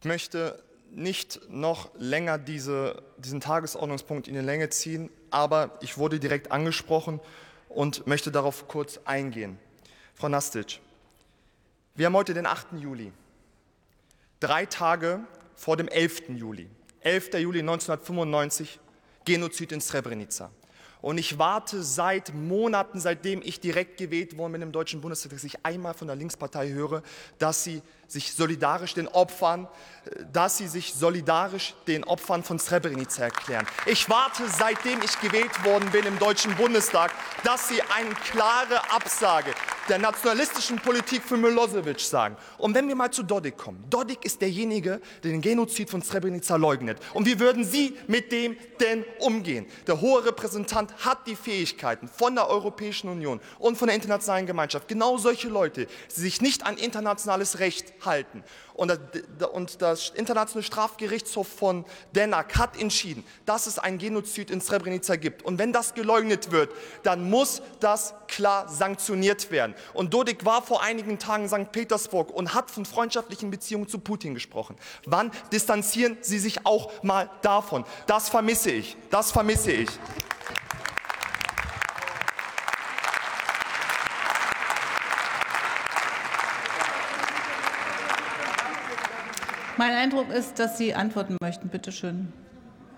Ich möchte nicht noch länger diese, diesen Tagesordnungspunkt in die Länge ziehen, aber ich wurde direkt angesprochen und möchte darauf kurz eingehen. Frau Nastic, wir haben heute den 8. Juli, drei Tage vor dem 11. Juli. 11. Juli 1995, Genozid in Srebrenica. Und ich warte seit Monaten, seitdem ich direkt gewählt worden bin im Deutschen Bundestag, dass ich einmal von der Linkspartei höre, dass sie sich solidarisch den Opfern, dass sie sich solidarisch den Opfern von Srebrenica erklären. Ich warte, seitdem ich gewählt worden bin im Deutschen Bundestag, dass sie eine klare Absage der nationalistischen Politik für Milosevic sagen. Und wenn wir mal zu Dodik kommen. Dodik ist derjenige, der den Genozid von Srebrenica leugnet. Und wie würden Sie mit dem denn umgehen? Der hohe Repräsentant hat die Fähigkeiten von der Europäischen Union und von der internationalen Gemeinschaft, genau solche Leute, die sich nicht an internationales Recht halten. Und das Internationale Strafgerichtshof von Haag hat entschieden, dass es einen Genozid in Srebrenica gibt. Und wenn das geleugnet wird, dann muss das klar sanktioniert werden. Und Dodik war vor einigen Tagen in St. Petersburg und hat von freundschaftlichen Beziehungen zu Putin gesprochen. Wann distanzieren Sie sich auch mal davon? Das vermisse ich. Das vermisse ich. Mein Eindruck ist, dass Sie antworten möchten. Bitte schön.